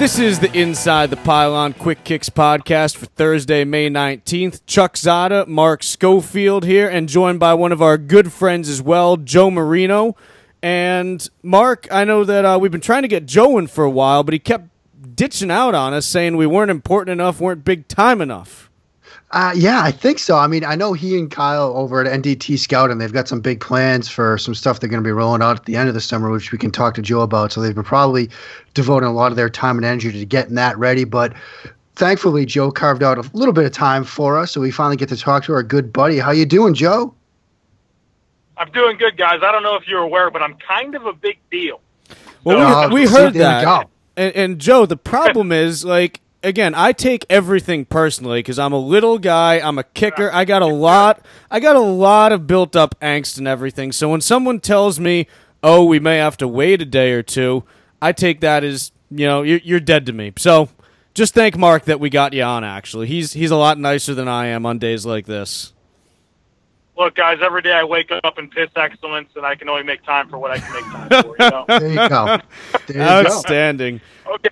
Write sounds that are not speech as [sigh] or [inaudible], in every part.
This is the Inside the Pylon Quick Kicks podcast for Thursday, May 19th. Chuck Zodda, Mark Schofield here, and joined by one of our good friends as well, Joe Marino. And Mark, I know that uh, we've been trying to get Joe in for a while, but he kept ditching out on us, saying we weren't important enough, weren't big time enough. Uh, yeah, I think so. I mean, I know he and Kyle over at NDT Scout, and they've got some big plans for some stuff they're going to be rolling out at the end of the summer, which we can talk to Joe about. So they've been probably devoting a lot of their time and energy to getting that ready. But thankfully, Joe carved out a little bit of time for us, so we finally get to talk to our good buddy. How you doing, Joe? I'm doing good, guys. I don't know if you're aware, but I'm kind of a big deal. Well, we, we heard there we that. go. And, and Joe, the problem [laughs] is like again, I take everything personally because I'm a little guy. I'm a kicker. I got a lot. I got a lot of built up angst and everything. So when someone tells me, "Oh, we may have to wait a day or two, I take that as you know you're, you're dead to me. So just thank Mark that we got you on. Actually, he's he's a lot nicer than I am on days like this. Look, guys, every day I wake up and piss excellence, and I can only make time for what I can make time for. You know? [laughs] There you go. There you go. Outstanding. Okay.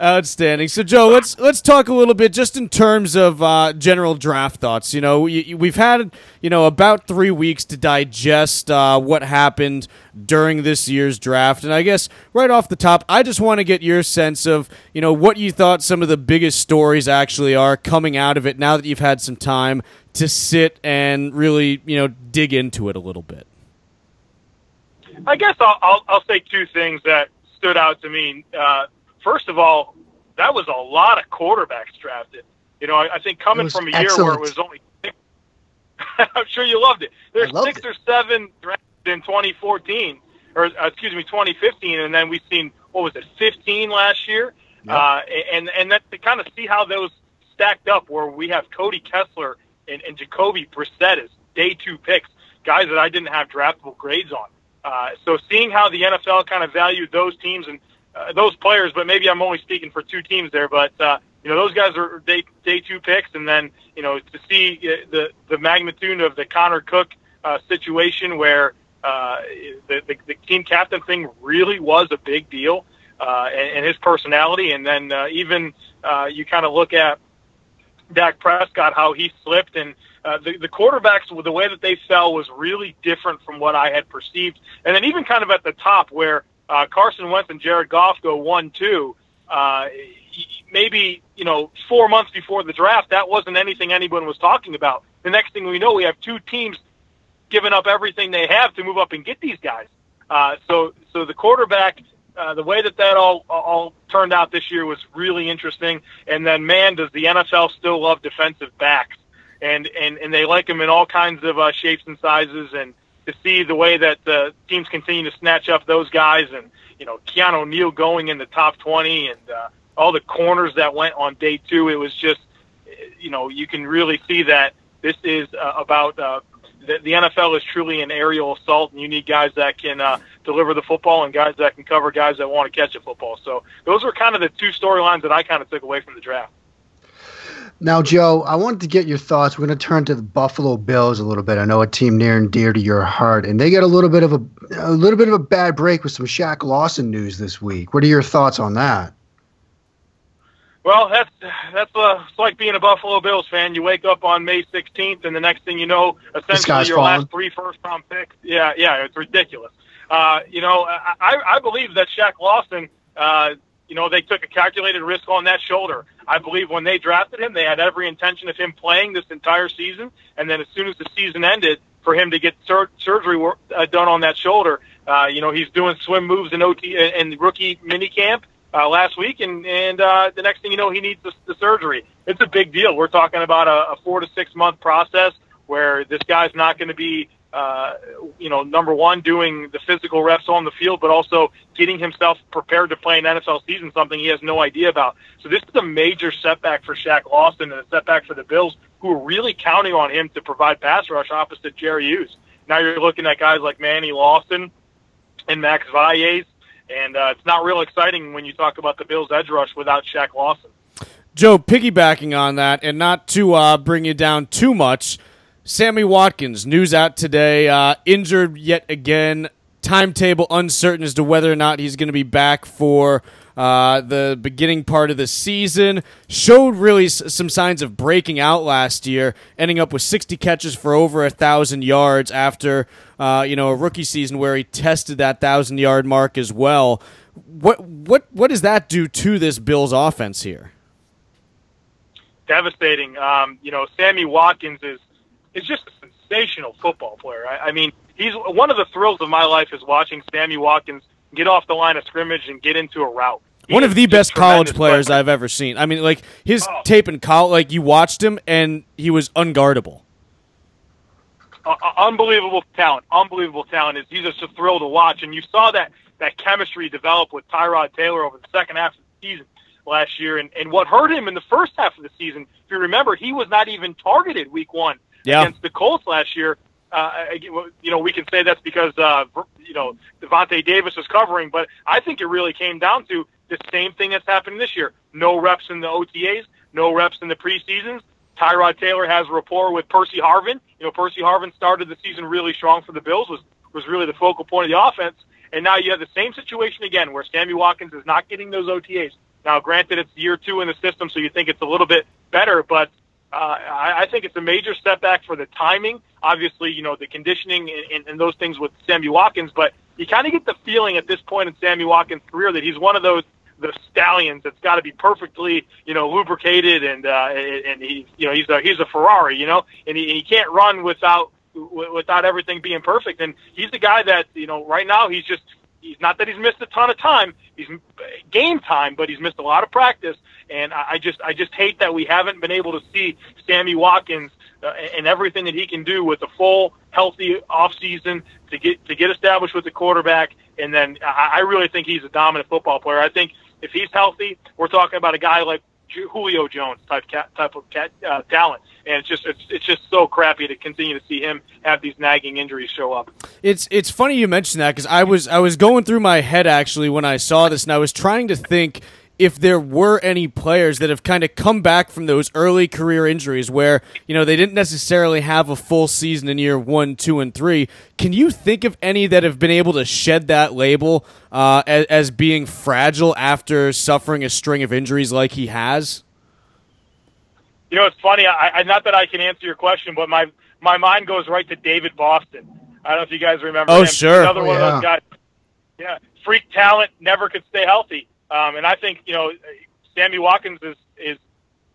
Outstanding. So, Joe, let's let's talk a little bit just in terms of uh, general draft thoughts. You know, y- we've had you know about three weeks to digest uh, what happened during this year's draft, and I guess right off the top, I just want to get your sense of you know what you thought some of the biggest stories actually are coming out of it now that you've had some time to sit and really you know dig into it a little bit. I guess I'll, I'll I'll say two things that stood out to me. Uh, first of all, that was a lot of quarterbacks drafted. You know, I, I think coming from a year where it was only, six, [laughs] I'm sure you loved it. There's loved six it. or seven drafted in 2014, or uh, excuse me, 2015, and then we've seen what was it, 15 last year, uh, and and that to kind of see how those stacked up, where we have Cody Kessler and, and Jacoby Brissett as day two picks, guys that I didn't have draftable grades on. Uh, so seeing how the NFL kind of valued those teams and uh, those players, but maybe I'm only speaking for two teams there, but uh, you know those guys are day day two picks, and then you know to see uh, the the magnitude of the Connor Cook uh, situation where uh, the, the the team captain thing really was a big deal, uh, and, and his personality, and then uh, even uh, you kind of look at Dak Prescott, how he slipped, and uh, the, the quarterbacks, the way that they fell was really different from what I had perceived. And then even kind of at the top where uh, Carson Wentz and Jared Goff go one, two, uh, maybe, you know, four months before the draft, that wasn't anything anyone was talking about. The next thing we know, we have two teams giving up everything they have to move up and get these guys. Uh, so, so the quarterback, uh, the way that that all all turned out this year was really interesting. And then, man, does the NFL still love defensive backs? And and and they like them in all kinds of uh, shapes and sizes. And to see the way that the teams continue to snatch up those guys, and you know, Keanu Neal going in the top twenty, and uh, all the corners that went on day two, it was just, you know, you can really see that this is uh, about uh, the, the NFL is truly an aerial assault, and you need guys that can uh, deliver the football and guys that can cover guys that want to catch a football. So those were kind of the two storylines that I kind of took away from the draft. Now, Joe, I wanted to get your thoughts. We're going to turn to the Buffalo Bills a little bit. I know a team near and dear to your heart, and they got a little bit of a a little bit of a bad break with some Shaq Lawson news this week. What are your thoughts on that? Well, that's that's uh, it's like being a Buffalo Bills fan. You wake up on May 16th, and the next thing you know, essentially your falling. last three first round picks. Yeah, yeah, it's ridiculous. Uh, you know, I, I I believe that Shaq Lawson, uh, you know, they took a calculated risk on that shoulder. I believe when they drafted him, they had every intention of him playing this entire season, and then as soon as the season ended, for him to get sur- surgery work, uh, done on that shoulder. Uh, you know, he's doing swim moves in OT and rookie mini camp uh, last week, and and uh, the next thing you know, he needs the, the surgery. It's a big deal. We're talking about a, a four to six month process where this guy's not going to be, uh, you know, number one doing the physical reps on the field, but also getting himself prepared to play an NFL season, something he has no idea about. So this is a major setback for Shaq Lawson and a setback for the Bills, who are really counting on him to provide pass rush opposite Jerry Hughes. Now you're looking at guys like Manny Lawson and Max Valles, and uh, it's not real exciting when you talk about the Bills' edge rush without Shaq Lawson. Joe, piggybacking on that, and not to uh, bring you down too much, Sammy Watkins, news out today, uh, injured yet again. Timetable uncertain as to whether or not he's going to be back for uh, the beginning part of the season. Showed really s- some signs of breaking out last year, ending up with 60 catches for over a thousand yards after uh, you know a rookie season where he tested that thousand yard mark as well. What what what does that do to this Bills offense here? Devastating. Um, you know, Sammy Watkins is is just a sensational football player. I, I mean, he's one of the thrills of my life is watching Sammy Watkins get off the line of scrimmage and get into a route. He One of the best college players player. I've ever seen. I mean, like his Oh. tape in college, like you watched him and he was unguardable. uh, uh, unbelievable talent, unbelievable talent. Is he's just a thrill to watch, and you saw that that chemistry develop with Tyrod Taylor over the second half of the season last year. And and what hurt him in the first half of the season, if you remember, he was not even targeted week one Yeah. against the Colts last year. Uh, you know, we can say that's because uh, you know Devontae Davis was covering, but I think it really came down to the same thing that's happening this year. No reps in the OTAs, no reps in the preseasons. Tyrod Taylor has rapport with Percy Harvin. You know, Percy Harvin started the season really strong for the Bills, was was really the focal point of the offense. And now you have the same situation again, where Sammy Watkins is not getting those OTAs. Now, granted, it's year two in the system, so you think it's a little bit better, but uh, I, I think it's a major setback for the timing. Obviously, you know the conditioning and, and, and those things with Sammy Watkins, but you kind of get the feeling at this point in Sammy Watkins' career that he's one of those the stallions that's got to be perfectly you know lubricated and uh, and he you know he's a he's a Ferrari you know and he, and he can't run without without everything being perfect and he's the guy that you know right now he's just he's not that he's missed a ton of time. He's game time but he's missed a lot of practice. And I, I just I just hate that we haven't been able to see Sammy Watkins uh, and everything that he can do with a full healthy off season to get to get established with the quarterback. And then I, I really think he's a dominant football player. I think if he's healthy, we're talking about a guy like Julio Jones type cat, type of cat, uh, talent, and it's just it's, it's just so crappy to continue to see him have these nagging injuries show up. It's it's funny you mentioned that because I was I was going through my head actually when I saw this and I was trying to think if there were any players that have kind of come back from those early career injuries where you know they didn't necessarily have a full season in year one, two, and three. Can you think of any that have been able to shed that label uh, as, as being fragile after suffering a string of injuries like he has? You know, it's funny. I, I not that I can answer your question, but my my mind goes right to David Boston. I don't know if you guys remember. Oh, him. sure. Another Oh, one of those guys. Yeah, freak talent, never could stay healthy. Um, and I think you know, Sammy Watkins is is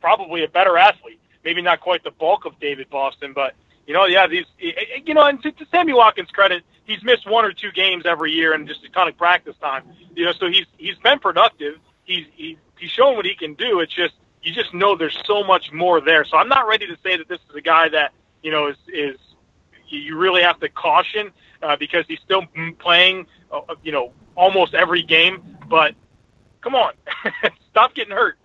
probably a better athlete. Maybe not quite the bulk of David Boston, but you know, yeah, these you know, and to, to Sammy Watkins' credit, he's missed one or two games every year and just a ton of practice time. You know, so he's he's been productive. He's he's he's shown what he can do. It's just you just know there's so much more there. So I'm not ready to say that this is a guy that you know is is you really have to caution uh, because he's still playing, uh, you know, almost every game. But come on, [laughs] stop getting hurt.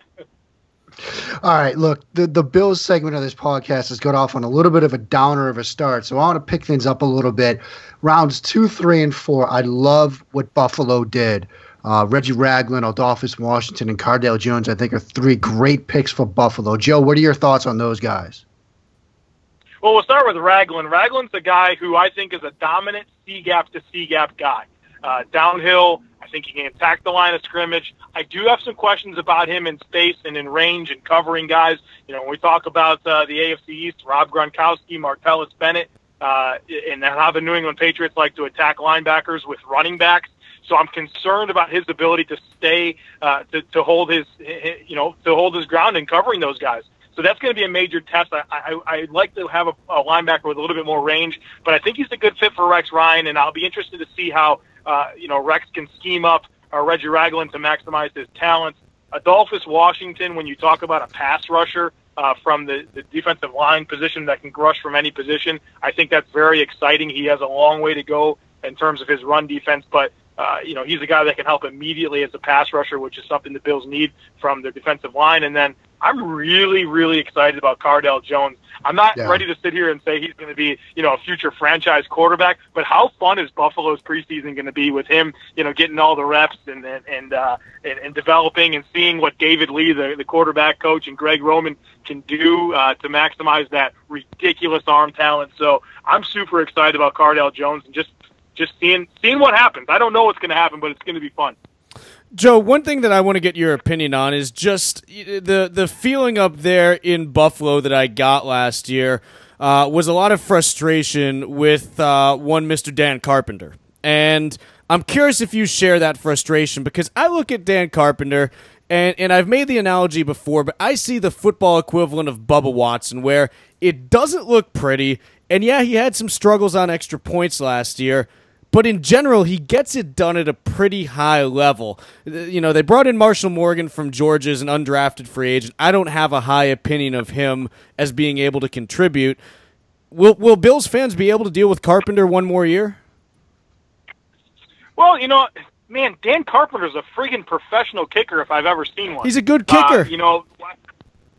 All right, look, the the Bills segment of this podcast has got off on a little bit of a downer of a start, so I want to pick things up a little bit. Rounds two, three, and four. I love what Buffalo did. Uh, Reggie Ragland, Adolphus Washington, and Cardale Jones, I think, are three great picks for Buffalo. Joe, what are your thoughts on those guys? Well, we'll start with Ragland. Ragland's a guy who I think is a dominant C gap to C gap guy. Uh, downhill, think he can attack the line of scrimmage. I do have some questions about him in space and in range and covering guys. You know, when we talk about uh, the AFC East, Rob Gronkowski, Martellus Bennett, uh, and how the New England Patriots like to attack linebackers with running backs. So I'm concerned about his ability to stay, uh, to, to hold his, you know, to hold his ground in covering those guys. So that's going to be a major test. I, I, I'd like to have a, a linebacker with a little bit more range, but I think he's a good fit for Rex Ryan, and I'll be interested to see how, uh, you know, Rex can scheme up uh, Reggie Ragland to maximize his talents. Adolphus Washington, when you talk about a pass rusher uh, from the, the defensive line position that can rush from any position, I think that's very exciting. He has a long way to go in terms of his run defense, but uh, you know, he's a guy that can help immediately as a pass rusher, which is something the Bills need from their defensive line. And then I'm really, really excited about Cardale Jones. I'm not Yeah. ready to sit here and say he's going to be, you know, a future franchise quarterback, but how fun is Buffalo's preseason going to be with him, you know, getting all the reps and and and, uh, and, and developing and seeing what David Lee, the, the quarterback coach, and Greg Roman can do uh, to maximize that ridiculous arm talent. So I'm super excited about Cardale Jones and just just seeing seeing what happens. I don't know what's going to happen, but it's going to be fun. Joe, one thing that I want to get your opinion on is just the the feeling up there in Buffalo that I got last year uh, was a lot of frustration with uh, one Mr. Dan Carpenter, and I'm curious if you share that frustration because I look at Dan Carpenter. And, and I've made the analogy before, but I see the football equivalent of Bubba Watson, where it doesn't look pretty. And yeah, he had some struggles on extra points last year, but in general, he gets it done at a pretty high level. You know, they brought in Marshall Morgan from Georgia as an undrafted free agent. I don't have a high opinion of him as being able to contribute. Will Will Bills fans be able to deal with Carpenter one more year? Well, you know, man, Dan Carpenter's a freaking professional kicker if I've ever seen one. He's a good kicker. Uh, you know,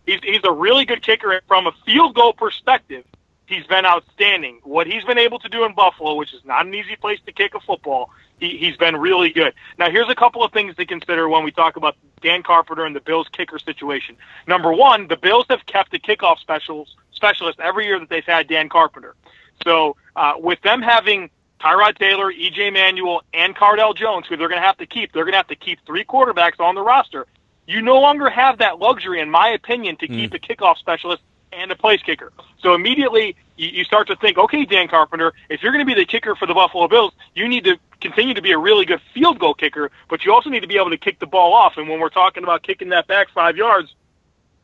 he's he's a really good kicker from a field goal perspective he's been outstanding. What he's been able to do in Buffalo, which is not an easy place to kick a football, he, he's been really good. Now, here's a couple of things to consider when we talk about Dan Carpenter and the Bills kicker situation. Number one, the Bills have kept a kickoff specials, specialist every year that they've had Dan Carpenter. So uh, with them having Tyrod Taylor, EJ Manuel, and Cardale Jones, who they're going to have to keep, they're going to have to keep three quarterbacks on the roster. You no longer have that luxury, in my opinion, to mm. keep a kickoff specialist and a place kicker. So immediately you, you start to think, okay, Dan Carpenter, if you're going to be the kicker for the Buffalo Bills, you need to continue to be a really good field goal kicker, but you also need to be able to kick the ball off. And when we're talking about kicking that back five yards,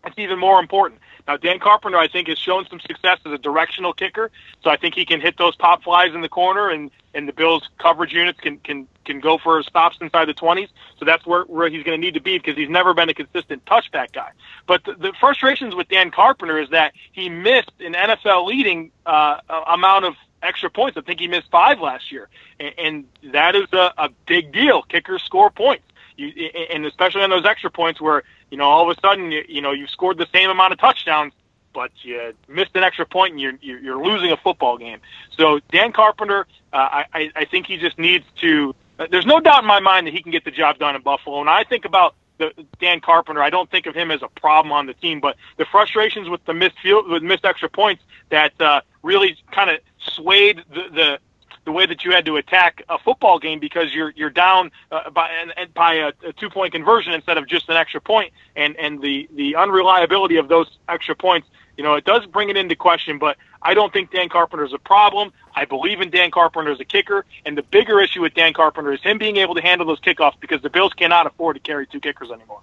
it's even more important. Now, Dan Carpenter, I think, has shown some success as a directional kicker, so I think he can hit those pop flies in the corner, and, and the Bills' coverage units can, can, can go for stops inside the 20s. So that's where, where he's going to need to be because he's never been a consistent touchback guy. But the, the frustrations with Dan Carpenter is that he missed an NFL leading uh, amount of extra points. I think he missed five last year, and, and that is a, a big deal. Kickers score points. You, and especially on those extra points where you know all of a sudden you, you know you've scored the same amount of touchdowns, but you missed an extra point and you're you're losing a football game. So Dan Carpenter, uh, I I think he just needs to. There's no doubt in my mind that he can get the job done in Buffalo. And I think about the, Dan Carpenter, I don't think of him as a problem on the team, but the frustrations with the missed field, with missed extra points that uh, really kind of swayed the, the the way that you had to attack a football game because you're you're down uh, by and, by a, a two point conversion instead of just an extra point, and and the the unreliability of those extra points. You know, it does bring it into question, but I don't think Dan Carpenter is a problem. I believe in Dan Carpenter as a kicker, and the bigger issue with Dan Carpenter is him being able to handle those kickoffs because the Bills cannot afford to carry two kickers anymore.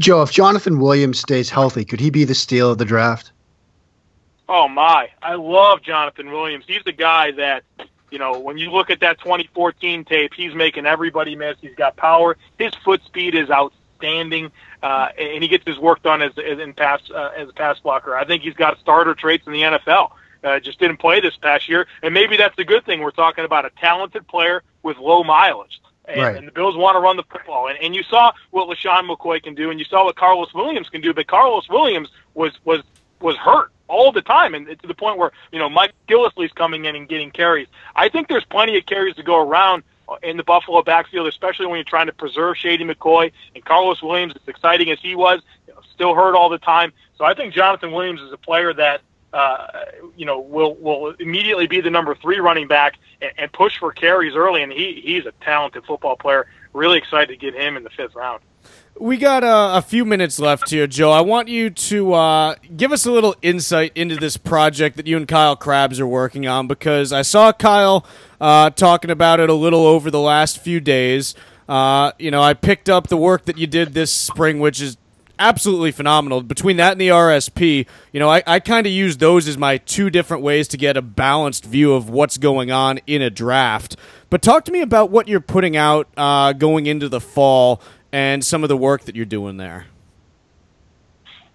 Joe, if Jonathan Williams stays healthy, could he be the steal of the draft? Oh my, I love Jonathan Williams. He's the guy that, you know, when you look at that 2014 tape, he's making everybody miss. He's got power. His foot speed is outstanding, uh, and he gets his work done as, as in pass uh, as a pass blocker. I think he's got starter traits in the NFL. Uh, just didn't play this past year, and maybe that's a good thing. We're talking about a talented player with low mileage. And, right. and the Bills want to run the football. And, and you saw what LeSean McCoy can do, and you saw what Karlos Williams can do. But Karlos Williams was was was hurt all the time, and to the point where you know Mike Gillislee's coming in and getting carries. I think there's plenty of carries to go around in the Buffalo backfield, especially when you're trying to preserve Shady McCoy and Karlos Williams. As exciting as he was, you know, still hurt all the time. So I think Jonathan Williams is a player that uh, you know will will immediately be the number three running back and, and push for carries early. And he he's a talented football player. Really excited to get him in the fifth round. We got uh, a few minutes left here, Joe. I want you to uh, give us a little insight into this project that you and Kyle Crabbs are working on because I saw Kyle uh, talking about it a little over the last few days. You know, I picked up the work that you did this spring, which is absolutely phenomenal. Between that and the RSP, you know, I, I kind of use those as my two different ways to get a balanced view of what's going on in a draft. But talk to me about what you're putting out uh, going into the fall and some of the work that you're doing there.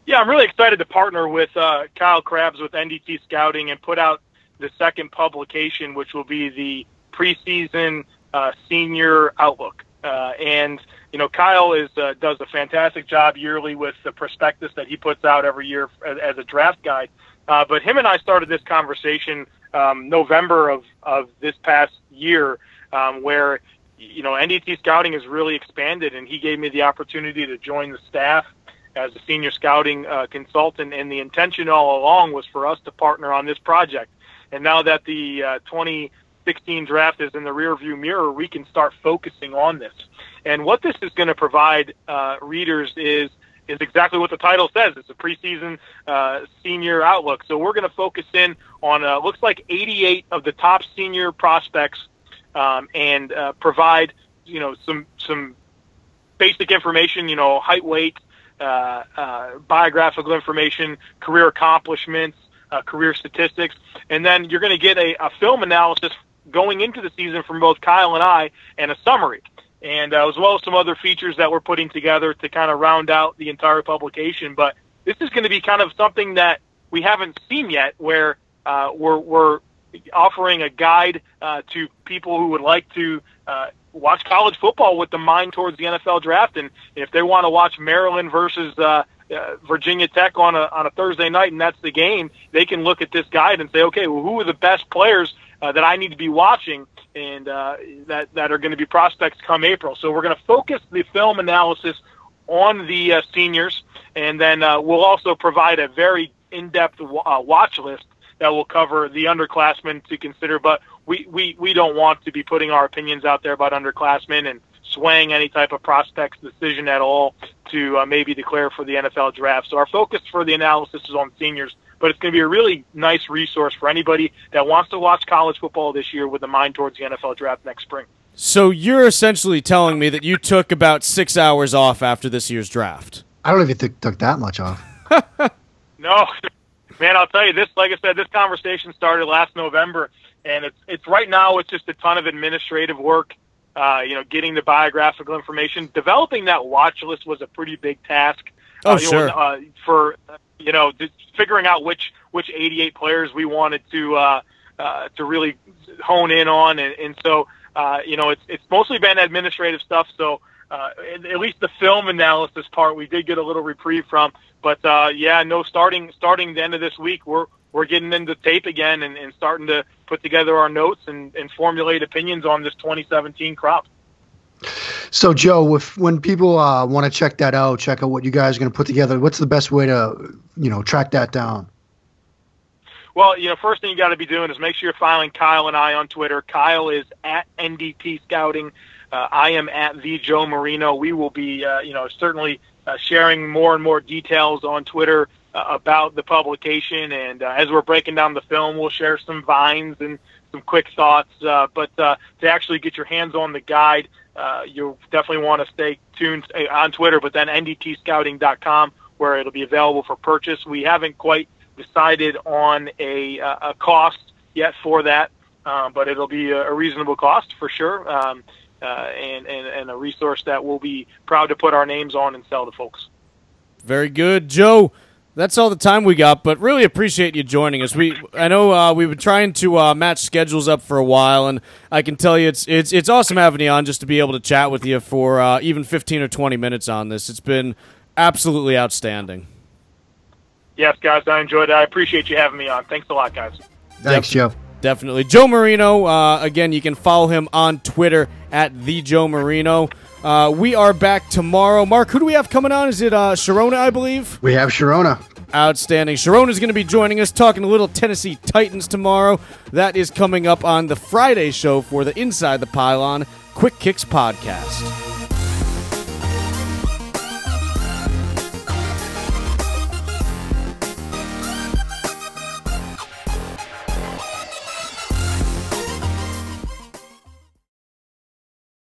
Yeah, I'm really excited to partner with uh, Kyle Crabbs with NDT Scouting and put out the second publication, which will be the preseason uh, senior outlook. Uh, and you know, Kyle is uh, does a fantastic job yearly with the prospectus that he puts out every year as, as a draft guide. Uh, but him and I started this conversation um, November of of this past year, um, where you know, NDT scouting has really expanded, and he gave me the opportunity to join the staff as a senior scouting uh, consultant. And the intention all along was for us to partner on this project. And now that the uh, 2015 2016 draft is in the rearview mirror, we can start focusing on this. And what this is going to provide uh, readers is is exactly what the title says. It's a preseason uh, senior outlook. So we're going to focus in on uh, looks like 88 of the top senior prospects um, and uh, provide you know some some basic information. You know, height, weight, uh, uh, biographical information, career accomplishments, uh, career statistics, and then you're going to get a, a film analysis going into the season from both Kyle and I, and a summary and uh, as well as some other features that we're putting together to kind of round out the entire publication. But this is going to be kind of something that we haven't seen yet, where uh, we're, we're offering a guide uh, to people who would like to uh, watch college football with the mind towards the NFL draft, and if they want to watch Maryland versus uh, uh, Virginia Tech on a on a Thursday night, and that's the game, they can look at this guide and say, okay, well, who are the best players uh, that I need to be watching? and uh, that that are going to be prospects come April. So we're going to focus the film analysis on the uh, seniors, and then uh, we'll also provide a very in-depth uh, watch list that will cover the underclassmen to consider. But we, we, we don't want to be putting our opinions out there about underclassmen and swaying any type of prospect's decision at all to maybe declare for the NFL draft. So our focus for the analysis is on seniors but it's going to be a really nice resource for anybody that wants to watch college football this year with a mind towards the NFL draft next spring. So you're essentially telling me that you took about six hours off after this year's draft. I don't even think took that much off. [laughs] no, man, I'll tell you this. Like I said, this conversation started last November, and it's it's right now. It's just a ton of administrative work. Uh, you know, getting the biographical information, developing that watch list was a pretty big task. Oh, uh, sure. Know, uh, for you know, figuring out which which 88 players we wanted to uh, uh, to really hone in on, and, and so uh, you know, it's it's mostly been administrative stuff. So uh, at least the film analysis part, we did get a little reprieve from. But uh, yeah, no, starting starting the end of this week, we're we're getting into tape again and, and starting to put together our notes and, and formulate opinions on this 2017 crop. So, Joe, if when people uh, want to check that out, check out what you guys are going to put together. What's the best way to, you know, track that down? Well, you know, first thing you got to be doing is make sure you're following Kyle and I on Twitter. Kyle is at NDT Scouting. Uh, I am at the Joe Marino. We will be, uh, you know, certainly uh, sharing more and more details on Twitter uh, about the publication. And uh, as we're breaking down the film, we'll share some vines and some quick thoughts. Uh, but to actually get your hands on the guide, uh, you'll definitely want to stay tuned uh, on Twitter, but then ndtscouting.com where it'll be available for purchase. We haven't quite decided on a, uh, a cost yet for that, uh, but it'll be a, reasonable cost for sure, um, uh, and, and, and a resource that we'll be proud to put our names on and sell to folks. Very good, Joe that's all the time we got. But really appreciate you joining us. We I know uh, we've been trying to uh, match schedules up for a while, and I can tell you it's it's it's awesome having you on just to be able to chat with you for uh, even fifteen or twenty minutes on this. It's been absolutely outstanding. Yes, guys, I enjoyed it. I appreciate you having me on. Thanks a lot, guys. Thanks, Joe. Definitely. Joe Marino, uh, again, you can follow him on Twitter at the Joe Marino. Uh, we are back tomorrow. Mark, who do we have coming on? Is it uh, Sharona, I believe? We have Sharona. Outstanding. Sharona is going to be joining us talking a little Tennessee Titans tomorrow. That is coming up on the Friday show for the Inside the Pylon Quick Kicks podcast.